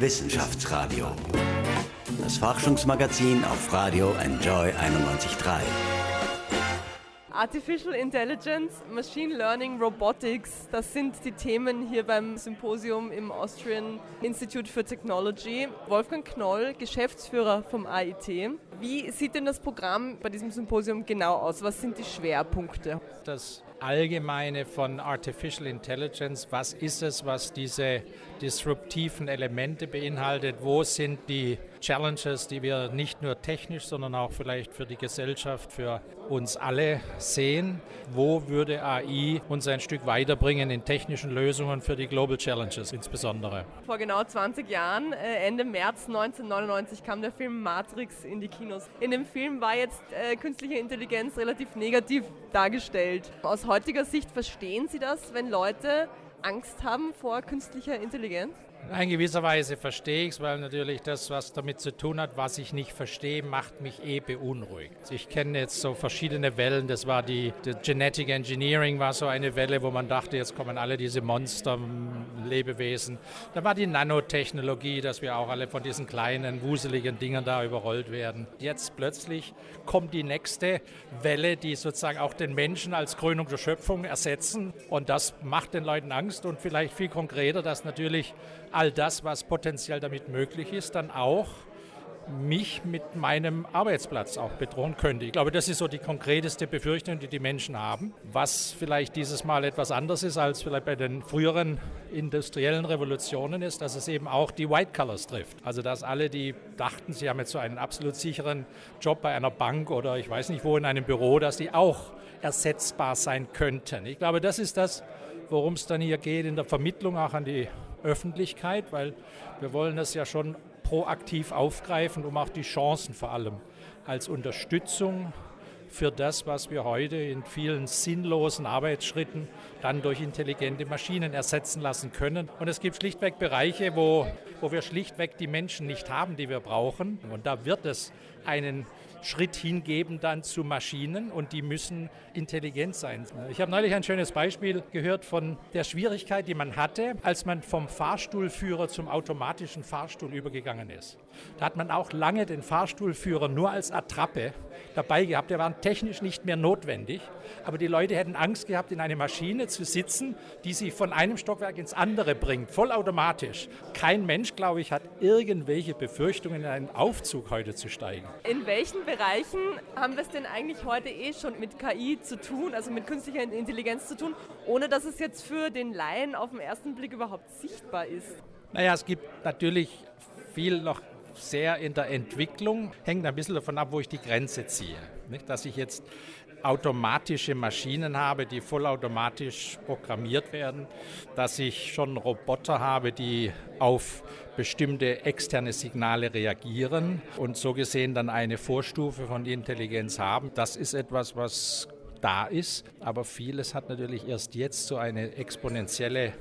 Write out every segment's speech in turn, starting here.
Wissenschaftsradio. Das Forschungsmagazin auf Radio Enjoy 91.3. Artificial Intelligence, Machine Learning, Robotics, das sind die Themen hier beim Symposium im Austrian Institute for Technology. Wolfgang Knoll, Geschäftsführer vom AIT. Wie sieht denn das Programm bei diesem Symposium genau aus? Was sind die Schwerpunkte? Das Allgemeine von Artificial Intelligence, was ist es, was diese disruptiven Elemente beinhaltet, wo sind die Challenges, die wir nicht nur technisch, sondern auch vielleicht für die Gesellschaft, für uns alle sehen, wo würde AI uns ein Stück weiterbringen in technischen Lösungen für die Global Challenges insbesondere. Vor genau 20 Jahren, äh, Ende März 1999, kam der Film Matrix in die Kinos. In dem Film war jetzt äh, künstliche Intelligenz relativ negativ dargestellt. Aus heutiger Sicht verstehen Sie das, wenn Leute Angst haben vor künstlicher Intelligenz? In gewisser Weise verstehe ich es, weil natürlich das, was damit zu tun hat, was ich nicht verstehe, macht mich eh beunruhigt. Ich kenne jetzt so verschiedene Wellen. Das war die, die Genetic Engineering war so eine Welle, wo man dachte, jetzt kommen alle diese Monster-Lebewesen. Da war die Nanotechnologie, dass wir auch alle von diesen kleinen, wuseligen Dingen da überrollt werden. Jetzt plötzlich kommt die nächste Welle, die sozusagen auch den Menschen als Krönung der Schöpfung ersetzen. Und das macht den Leuten Angst und vielleicht viel konkreter, dass natürlich all das, was potenziell damit möglich ist, dann auch mich mit meinem Arbeitsplatz auch bedrohen könnte. Ich glaube, das ist so die konkreteste Befürchtung, die die Menschen haben. Was vielleicht dieses Mal etwas anders ist als vielleicht bei den früheren industriellen Revolutionen ist, dass es eben auch die White Colors trifft. Also dass alle, die dachten, sie haben jetzt so einen absolut sicheren Job bei einer Bank oder ich weiß nicht wo in einem Büro, dass die auch ersetzbar sein könnten. Ich glaube, das ist das, worum es dann hier geht in der Vermittlung auch an die Öffentlichkeit, weil wir wollen das ja schon proaktiv aufgreifen, um auch die Chancen vor allem als Unterstützung für das, was wir heute in vielen sinnlosen Arbeitsschritten dann durch intelligente Maschinen ersetzen lassen können. Und es gibt schlichtweg Bereiche, wo, wo wir schlichtweg die Menschen nicht haben, die wir brauchen. Und da wird es einen Schritt hingeben dann zu Maschinen und die müssen intelligent sein. Ich habe neulich ein schönes Beispiel gehört von der Schwierigkeit, die man hatte, als man vom Fahrstuhlführer zum automatischen Fahrstuhl übergegangen ist. Da hat man auch lange den Fahrstuhlführer nur als Attrappe dabei gehabt. Der war technisch nicht mehr notwendig, aber die Leute hätten Angst gehabt, in eine Maschine zu sitzen, die sie von einem Stockwerk ins andere bringt, vollautomatisch. Kein Mensch, glaube ich, hat irgendwelche Befürchtungen, in einen Aufzug heute zu steigen. In welchen Bereichen haben wir es denn eigentlich heute eh schon mit KI zu tun, also mit künstlicher Intelligenz zu tun, ohne dass es jetzt für den Laien auf den ersten Blick überhaupt sichtbar ist? Naja, es gibt natürlich viel noch sehr in der Entwicklung, hängt ein bisschen davon ab, wo ich die Grenze ziehe. Nicht, dass ich jetzt automatische Maschinen habe, die vollautomatisch programmiert werden, dass ich schon Roboter habe, die auf bestimmte externe Signale reagieren und so gesehen dann eine Vorstufe von Intelligenz haben. Das ist etwas, was da ist, aber vieles hat natürlich erst jetzt so eine exponentielle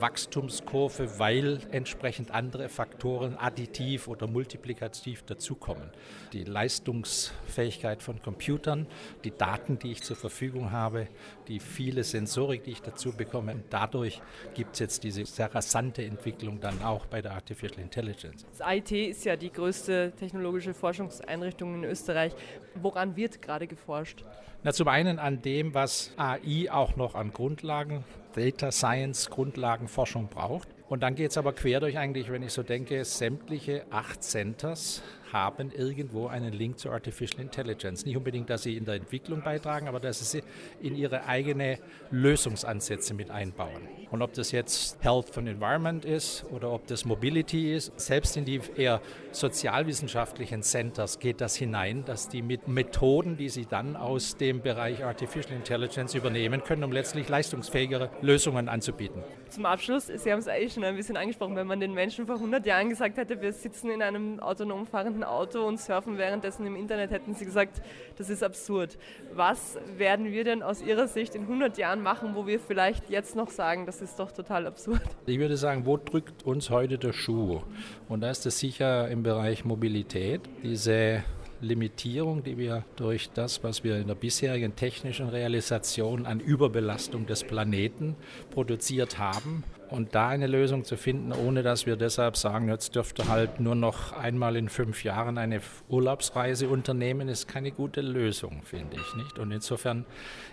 Wachstumskurve, weil entsprechend andere Faktoren additiv oder multiplikativ dazukommen. Die Leistungsfähigkeit von Computern, die Daten, die ich zur Verfügung habe, die viele Sensorik, die ich dazu bekomme. Und dadurch gibt es jetzt diese sehr rasante Entwicklung dann auch bei der Artificial Intelligence. Das IT ist ja die größte technologische Forschungseinrichtung in Österreich. Woran wird gerade geforscht? Na, zum einen an dem, was AI auch noch an Grundlagen, Data Science Grundlagenforschung braucht. Und dann geht es aber quer durch eigentlich, wenn ich so denke, sämtliche acht Centers haben irgendwo einen Link zu Artificial Intelligence. Nicht unbedingt, dass sie in der Entwicklung beitragen, aber dass sie in ihre eigene Lösungsansätze mit einbauen. Und ob das jetzt Health and Environment ist oder ob das Mobility ist, selbst in die eher sozialwissenschaftlichen Centers geht das hinein, dass die mit Methoden, die sie dann aus dem Bereich Artificial Intelligence übernehmen können, um letztlich leistungsfähigere Lösungen anzubieten. Zum Abschluss, Sie haben es eigentlich schon ein bisschen angesprochen, wenn man den Menschen vor 100 Jahren gesagt hätte, wir sitzen in einem autonom fahrenden fahrenden Auto und surfen währenddessen im Internet, hätten Sie gesagt, das ist absurd. Was werden wir denn aus Ihrer Sicht in 100 Jahren machen, wo wir vielleicht jetzt noch sagen, das ist doch total absurd? Ich würde sagen, wo drückt uns heute der Schuh? Und da ist es sicher im Bereich Mobilität. Diese Limitierung, die wir durch das, was wir in der bisherigen technischen Realisation an Überbelastung des Planeten produziert haben. Und da eine Lösung zu finden, ohne dass wir deshalb sagen, jetzt dürfte halt nur noch einmal in fünf Jahren eine Urlaubsreise unternehmen, ist keine gute Lösung, finde ich. Nicht? Und insofern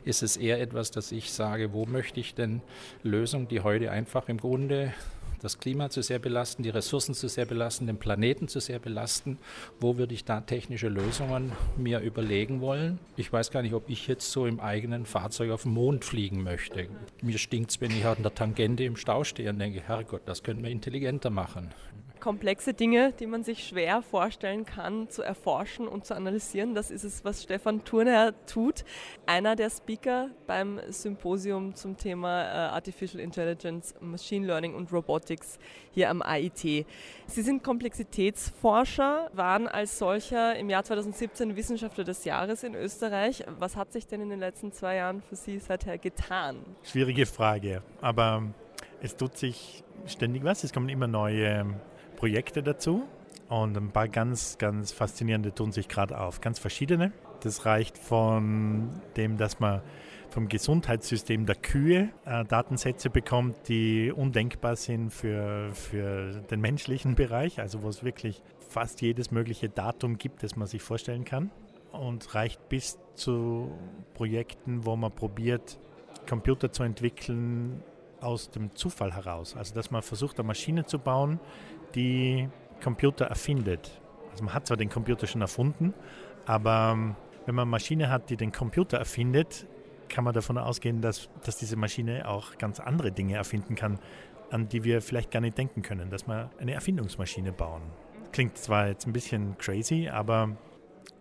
ist es eher etwas, dass ich sage, wo möchte ich denn Lösungen, die heute einfach im Grunde das Klima zu sehr belasten, die Ressourcen zu sehr belasten, den Planeten zu sehr belasten. Wo würde ich da technische Lösungen mir überlegen wollen? Ich weiß gar nicht, ob ich jetzt so im eigenen Fahrzeug auf den Mond fliegen möchte. Mir stinkt es, wenn ich an der Tangente im Stau stehe und denke, Herrgott, das könnten wir intelligenter machen komplexe Dinge, die man sich schwer vorstellen kann, zu erforschen und zu analysieren. Das ist es, was Stefan Thurner tut. Einer der Speaker beim Symposium zum Thema äh, Artificial Intelligence, Machine Learning und Robotics hier am AIT. Sie sind Komplexitätsforscher, waren als solcher im Jahr 2017 Wissenschaftler des Jahres in Österreich. Was hat sich denn in den letzten zwei Jahren für Sie seither getan? Schwierige Frage, aber es tut sich ständig was. Es kommen immer neue Projekte dazu und ein paar ganz, ganz faszinierende tun sich gerade auf. Ganz verschiedene. Das reicht von dem, dass man vom Gesundheitssystem der Kühe äh, Datensätze bekommt, die undenkbar sind für, für den menschlichen Bereich, also wo es wirklich fast jedes mögliche Datum gibt, das man sich vorstellen kann. Und reicht bis zu Projekten, wo man probiert, Computer zu entwickeln aus dem Zufall heraus. Also dass man versucht, eine Maschine zu bauen, die Computer erfindet. Also man hat zwar den Computer schon erfunden, aber ähm, wenn man eine Maschine hat, die den Computer erfindet, kann man davon ausgehen, dass, dass diese Maschine auch ganz andere Dinge erfinden kann, an die wir vielleicht gar nicht denken können, dass wir eine Erfindungsmaschine bauen. Klingt zwar jetzt ein bisschen crazy, aber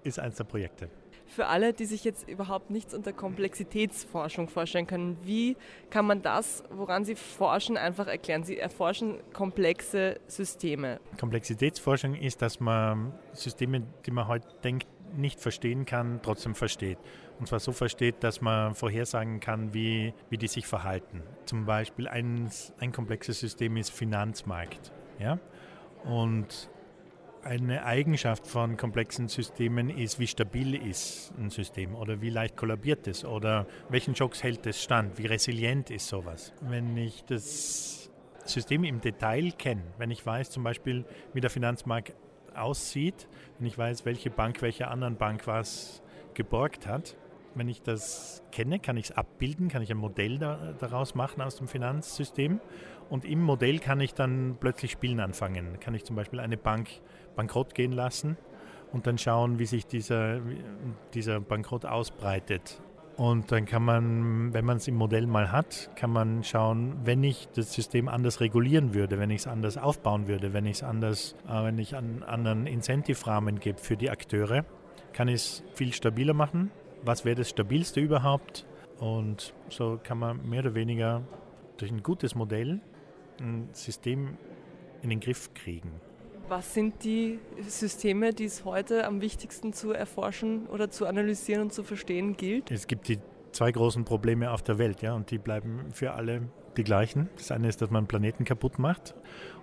ist eines der Projekte für alle, die sich jetzt überhaupt nichts unter Komplexitätsforschung vorstellen können, wie kann man das, woran Sie forschen, einfach erklären? Sie erforschen komplexe Systeme. Komplexitätsforschung ist, dass man Systeme, die man heute denkt, nicht verstehen kann, trotzdem versteht. Und zwar so versteht, dass man vorhersagen kann, wie, wie die sich verhalten. Zum Beispiel ein, ein komplexes System ist Finanzmarkt. Ja? Und eine Eigenschaft von komplexen Systemen ist, wie stabil ist ein System oder wie leicht kollabiert es oder welchen Schocks hält es stand, wie resilient ist sowas. Wenn ich das System im Detail kenne, wenn ich weiß zum Beispiel, wie der Finanzmarkt aussieht, wenn ich weiß, welche Bank welcher anderen Bank was geborgt hat, wenn ich das kenne, kann ich es abbilden, kann ich ein Modell da, daraus machen aus dem Finanzsystem und im Modell kann ich dann plötzlich spielen anfangen. Kann ich zum Beispiel eine Bank bankrott gehen lassen und dann schauen, wie sich dieser, dieser Bankrott ausbreitet. Und dann kann man, wenn man es im Modell mal hat, kann man schauen, wenn ich das System anders regulieren würde, wenn ich es anders aufbauen würde, wenn ich es anders, äh, wenn ich einen anderen Incentive-Rahmen gebe für die Akteure, kann ich es viel stabiler machen. Was wäre das stabilste überhaupt? Und so kann man mehr oder weniger durch ein gutes Modell ein System in den Griff kriegen. Was sind die Systeme, die es heute am wichtigsten zu erforschen oder zu analysieren und zu verstehen gilt? Es gibt die zwei großen Probleme auf der Welt, ja, und die bleiben für alle die gleichen. Das eine ist, dass man Planeten kaputt macht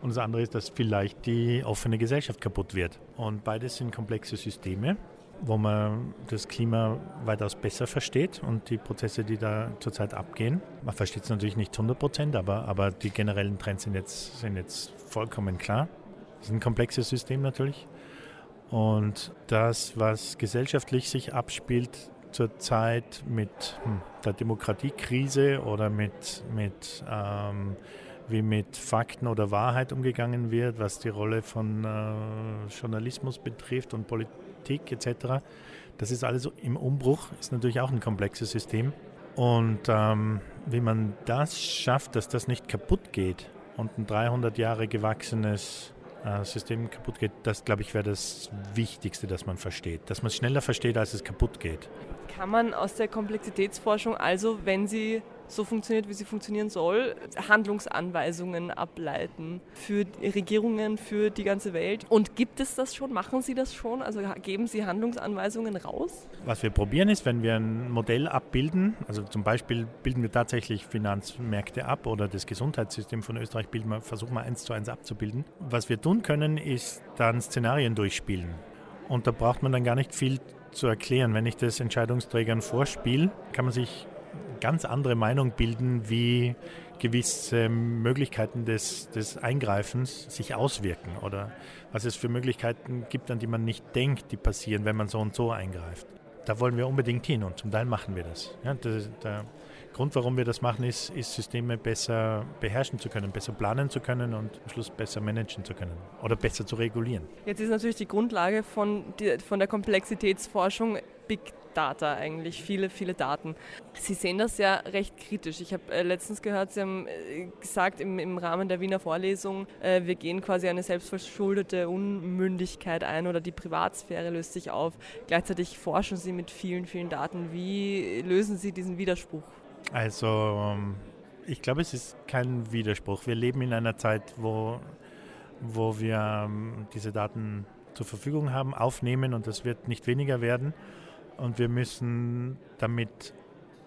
und das andere ist, dass vielleicht die offene Gesellschaft kaputt wird. Und beides sind komplexe Systeme, wo man das Klima weitaus besser versteht und die Prozesse, die da zurzeit abgehen. Man versteht es natürlich nicht 100 Prozent, aber, aber die generellen Trends sind jetzt, sind jetzt vollkommen klar. Das ist ein komplexes System natürlich. Und das, was gesellschaftlich sich abspielt zurzeit mit hm, der Demokratiekrise oder mit, mit ähm, wie mit Fakten oder Wahrheit umgegangen wird, was die Rolle von äh, Journalismus betrifft und Politik etc. Das ist alles im Umbruch, ist natürlich auch ein komplexes System. Und ähm, wie man das schafft, dass das nicht kaputt geht und ein 300 Jahre gewachsenes äh, System kaputt geht, das glaube ich wäre das Wichtigste, dass man versteht. Dass man es schneller versteht, als es kaputt geht. Kann man aus der Komplexitätsforschung also, wenn sie so funktioniert, wie sie funktionieren soll, Handlungsanweisungen ableiten für Regierungen, für die ganze Welt. Und gibt es das schon? Machen Sie das schon? Also geben Sie Handlungsanweisungen raus? Was wir probieren ist, wenn wir ein Modell abbilden, also zum Beispiel bilden wir tatsächlich Finanzmärkte ab oder das Gesundheitssystem von Österreich bilden wir, versuchen wir eins zu eins abzubilden. Was wir tun können, ist dann Szenarien durchspielen Und da braucht man dann gar nicht viel zu erklären. Wenn ich das Entscheidungsträgern vorspiele, kann man sich ganz andere Meinung bilden, wie gewisse Möglichkeiten des, des Eingreifens sich auswirken oder was es für Möglichkeiten gibt, an die man nicht denkt, die passieren, wenn man so und so eingreift. Da wollen wir unbedingt hin und zum Teil machen wir das. Ja, der, der Grund, warum wir das machen, ist, ist, Systeme besser beherrschen zu können, besser planen zu können und am Schluss besser managen zu können oder besser zu regulieren. Jetzt ist natürlich die Grundlage von, die, von der Komplexitätsforschung Big Data eigentlich, viele, viele Daten. Sie sehen das ja recht kritisch. Ich habe äh, letztens gehört, Sie haben äh, gesagt im, im, Rahmen der Wiener Vorlesung, äh, wir gehen quasi eine selbstverschuldete Unmündigkeit ein oder die Privatsphäre löst sich auf. Gleichzeitig forschen Sie mit vielen, vielen Daten. Wie lösen Sie diesen Widerspruch? Also ähm, ich glaube, es ist kein Widerspruch. Wir leben in einer Zeit, wo, wo wir ähm, diese Daten zur Verfügung haben, aufnehmen und das wird nicht weniger werden und wir müssen damit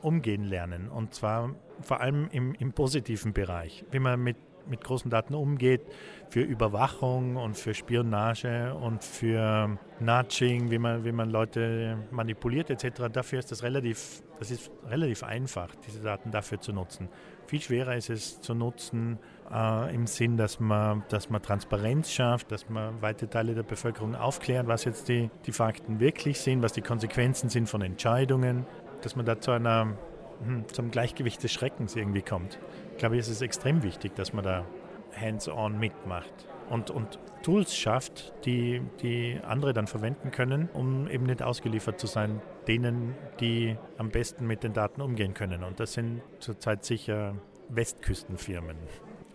umgehen lernen. Und zwar vor allem im, im positiven Bereich, wie man mit, mit großen Daten umgeht, für Überwachung und für Spionage und für Nudging, wie man, wie man Leute manipuliert etc. Dafür ist das relativ, das ist relativ einfach, diese Daten dafür zu nutzen. Viel schwerer ist es zu nutzen äh, im Sinn, dass man, dass man Transparenz schafft, dass man weite Teile der Bevölkerung aufklärt, was jetzt die, die Fakten wirklich sind, was die Konsequenzen sind von Entscheidungen, dass man da zu einer, zum Gleichgewicht des Schreckens irgendwie kommt. Ich glaube, es ist extrem wichtig, dass man da hands-on mitmacht und, und Tools schafft, die, die andere dann verwenden können, um eben nicht ausgeliefert zu sein, denen, die am besten mit den Daten umgehen können. Und das sind zurzeit sicher Westküstenfirmen.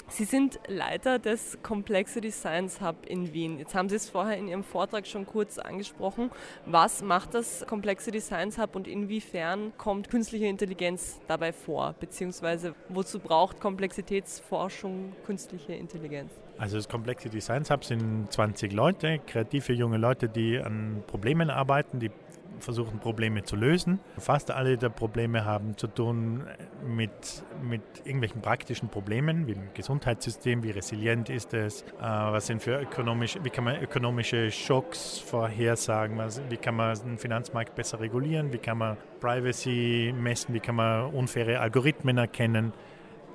Sie sind Leiter des Complexity Science Hub in Wien. Jetzt haben Sie es vorher in Ihrem Vortrag schon kurz angesprochen. Was macht das Complexity Science Hub und inwiefern kommt künstliche Intelligenz dabei vor? Beziehungsweise wozu braucht Komplexitätsforschung künstliche Intelligenz? Also das Complexity Science Hub sind 20 Leute, kreative junge Leute, die an Problemen arbeiten, die versuchen Probleme zu lösen. Fast alle der Probleme haben zu tun mit, mit irgendwelchen praktischen Problemen, wie im Gesundheitssystem, wie resilient ist es, äh, was sind für ökonomische, wie kann man ökonomische Schocks vorhersagen, was, wie kann man den Finanzmarkt besser regulieren, wie kann man Privacy messen, wie kann man unfaire Algorithmen erkennen.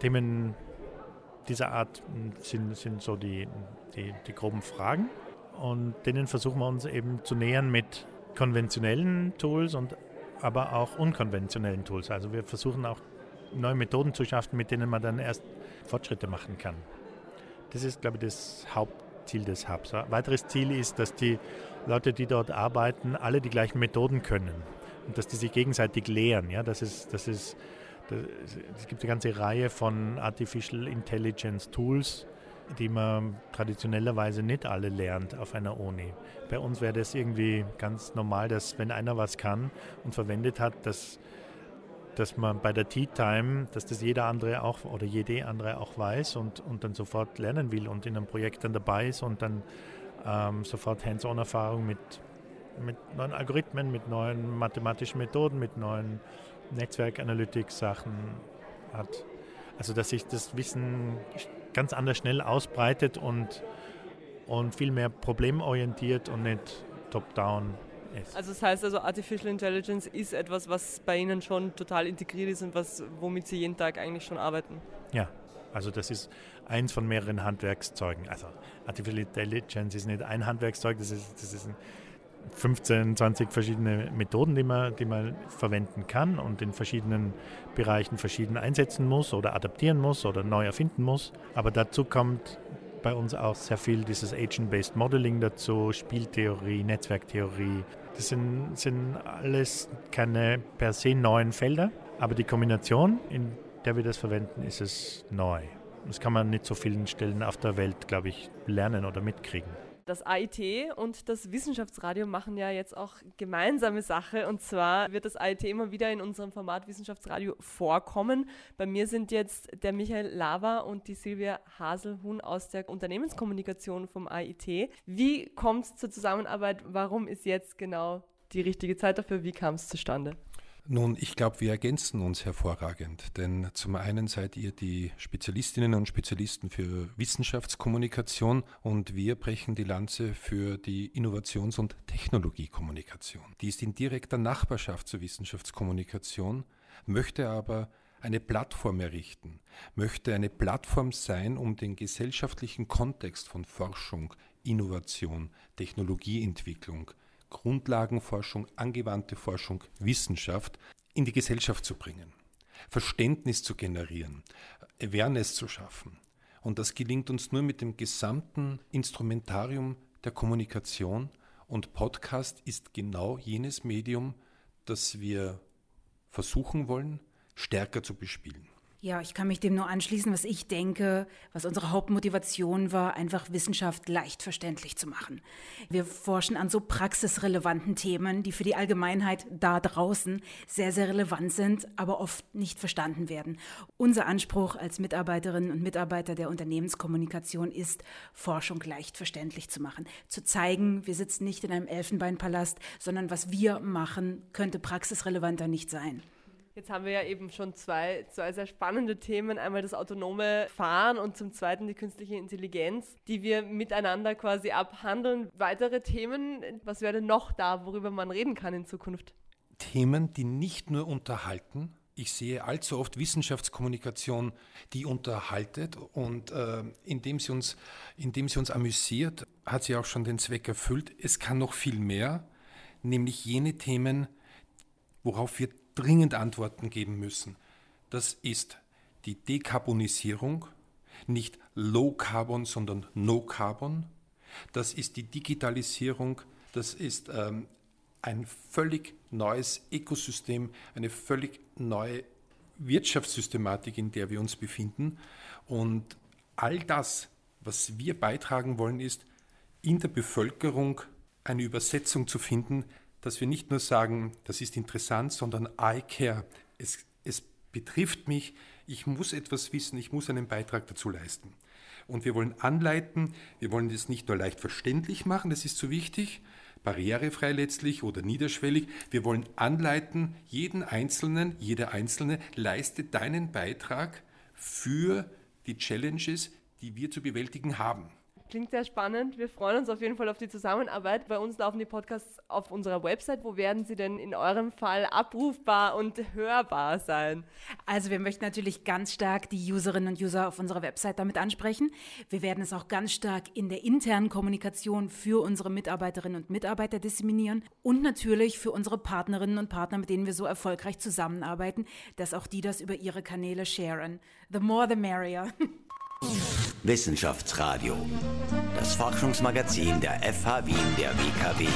Themen dieser Art sind, sind so die, die, die groben Fragen und denen versuchen wir uns eben zu nähern mit konventionellen Tools und aber auch unkonventionellen Tools. Also wir versuchen auch neue Methoden zu schaffen, mit denen man dann erst Fortschritte machen kann. Das ist, glaube ich, das Hauptziel des Hubs. Ein weiteres Ziel ist, dass die Leute, die dort arbeiten, alle die gleichen Methoden können und dass die sich gegenseitig lehren. Ja, das ist, das ist, das, es gibt eine ganze Reihe von Artificial Intelligence Tools, die man traditionellerweise nicht alle lernt auf einer Uni. Bei uns wäre das irgendwie ganz normal, dass wenn einer was kann und verwendet hat, dass, dass man bei der Tea Time, dass das jeder andere auch oder jede andere auch weiß und, und dann sofort lernen will und in einem Projekt dann dabei ist und dann ähm, sofort Hands-on-Erfahrung mit, mit neuen Algorithmen, mit neuen mathematischen Methoden, mit neuen Netzwerk-Analytics-Sachen hat. Also dass sich das Wissen ganz anders schnell ausbreitet und, und viel mehr problemorientiert und nicht top-down ist. Also das heißt also, Artificial Intelligence ist etwas, was bei Ihnen schon total integriert ist und was, womit Sie jeden Tag eigentlich schon arbeiten. Ja, also das ist eins von mehreren Handwerkszeugen. Also Artificial Intelligence ist nicht ein Handwerkszeug, das ist, das ist ein 15, 20 verschiedene Methoden, die man, die man verwenden kann und in verschiedenen Bereichen verschieden einsetzen muss oder adaptieren muss oder neu erfinden muss. Aber dazu kommt bei uns auch sehr viel dieses Agent-Based Modeling dazu, Spieltheorie, Netzwerktheorie. Das sind, sind alles keine per se neuen Felder, aber die Kombination, in der wir das verwenden, ist es neu. Das kann man nicht so vielen Stellen auf der Welt, glaube ich, lernen oder mitkriegen. Das AIT und das Wissenschaftsradio machen ja jetzt auch gemeinsame Sache. Und zwar wird das AIT immer wieder in unserem Format Wissenschaftsradio vorkommen. Bei mir sind jetzt der Michael Lava und die Silvia Haselhuhn aus der Unternehmenskommunikation vom AIT. Wie kommt es zur Zusammenarbeit? Warum ist jetzt genau die richtige Zeit dafür? Wie kam es zustande? Nun, ich glaube, wir ergänzen uns hervorragend, denn zum einen seid ihr die Spezialistinnen und Spezialisten für Wissenschaftskommunikation und wir brechen die Lanze für die Innovations- und Technologiekommunikation. Die ist in direkter Nachbarschaft zur Wissenschaftskommunikation, möchte aber eine Plattform errichten, möchte eine Plattform sein, um den gesellschaftlichen Kontext von Forschung, Innovation, Technologieentwicklung, Grundlagenforschung, angewandte Forschung, Wissenschaft in die Gesellschaft zu bringen, Verständnis zu generieren, Awareness zu schaffen. Und das gelingt uns nur mit dem gesamten Instrumentarium der Kommunikation. Und Podcast ist genau jenes Medium, das wir versuchen wollen, stärker zu bespielen. Ja, ich kann mich dem nur anschließen, was ich denke, was unsere Hauptmotivation war, einfach Wissenschaft leicht verständlich zu machen. Wir forschen an so praxisrelevanten Themen, die für die Allgemeinheit da draußen sehr, sehr relevant sind, aber oft nicht verstanden werden. Unser Anspruch als Mitarbeiterinnen und Mitarbeiter der Unternehmenskommunikation ist, Forschung leicht verständlich zu machen. Zu zeigen, wir sitzen nicht in einem Elfenbeinpalast, sondern was wir machen, könnte praxisrelevanter nicht sein. Jetzt haben wir ja eben schon zwei, zwei sehr spannende Themen. Einmal das autonome Fahren und zum Zweiten die künstliche Intelligenz, die wir miteinander quasi abhandeln. Weitere Themen, was wäre denn noch da, worüber man reden kann in Zukunft? Themen, die nicht nur unterhalten. Ich sehe allzu oft Wissenschaftskommunikation, die unterhaltet und äh, indem, sie uns, indem sie uns amüsiert, hat sie auch schon den Zweck erfüllt. Es kann noch viel mehr, nämlich jene Themen, worauf wir dringend Antworten geben müssen. Das ist die Dekarbonisierung, nicht Low Carbon, sondern No Carbon. Das ist die Digitalisierung, das ist ähm, ein völlig neues Ökosystem, eine völlig neue Wirtschaftssystematik, in der wir uns befinden. Und all das, was wir beitragen wollen, ist, in der Bevölkerung eine Übersetzung zu finden, dass wir nicht nur sagen, das ist interessant, sondern I care. Es, es betrifft mich, ich muss etwas wissen, ich muss einen Beitrag dazu leisten. Und wir wollen anleiten, wir wollen das nicht nur leicht verständlich machen, das ist so wichtig, barrierefrei letztlich oder niederschwellig. Wir wollen anleiten, jeden Einzelnen, jede Einzelne leiste deinen Beitrag für die Challenges, die wir zu bewältigen haben. Klingt sehr spannend. Wir freuen uns auf jeden Fall auf die Zusammenarbeit. Bei uns laufen die Podcasts auf unserer Website. Wo werden sie denn in eurem Fall abrufbar und hörbar sein? Also wir möchten natürlich ganz stark die Userinnen und User auf unserer Website damit ansprechen. Wir werden es auch ganz stark in der internen Kommunikation für unsere Mitarbeiterinnen und Mitarbeiter disseminieren und natürlich für unsere Partnerinnen und Partner, mit denen wir so erfolgreich zusammenarbeiten, dass auch die das über ihre Kanäle sharen. The more the merrier. Wissenschaftsradio, das Forschungsmagazin der FH Wien der WKW.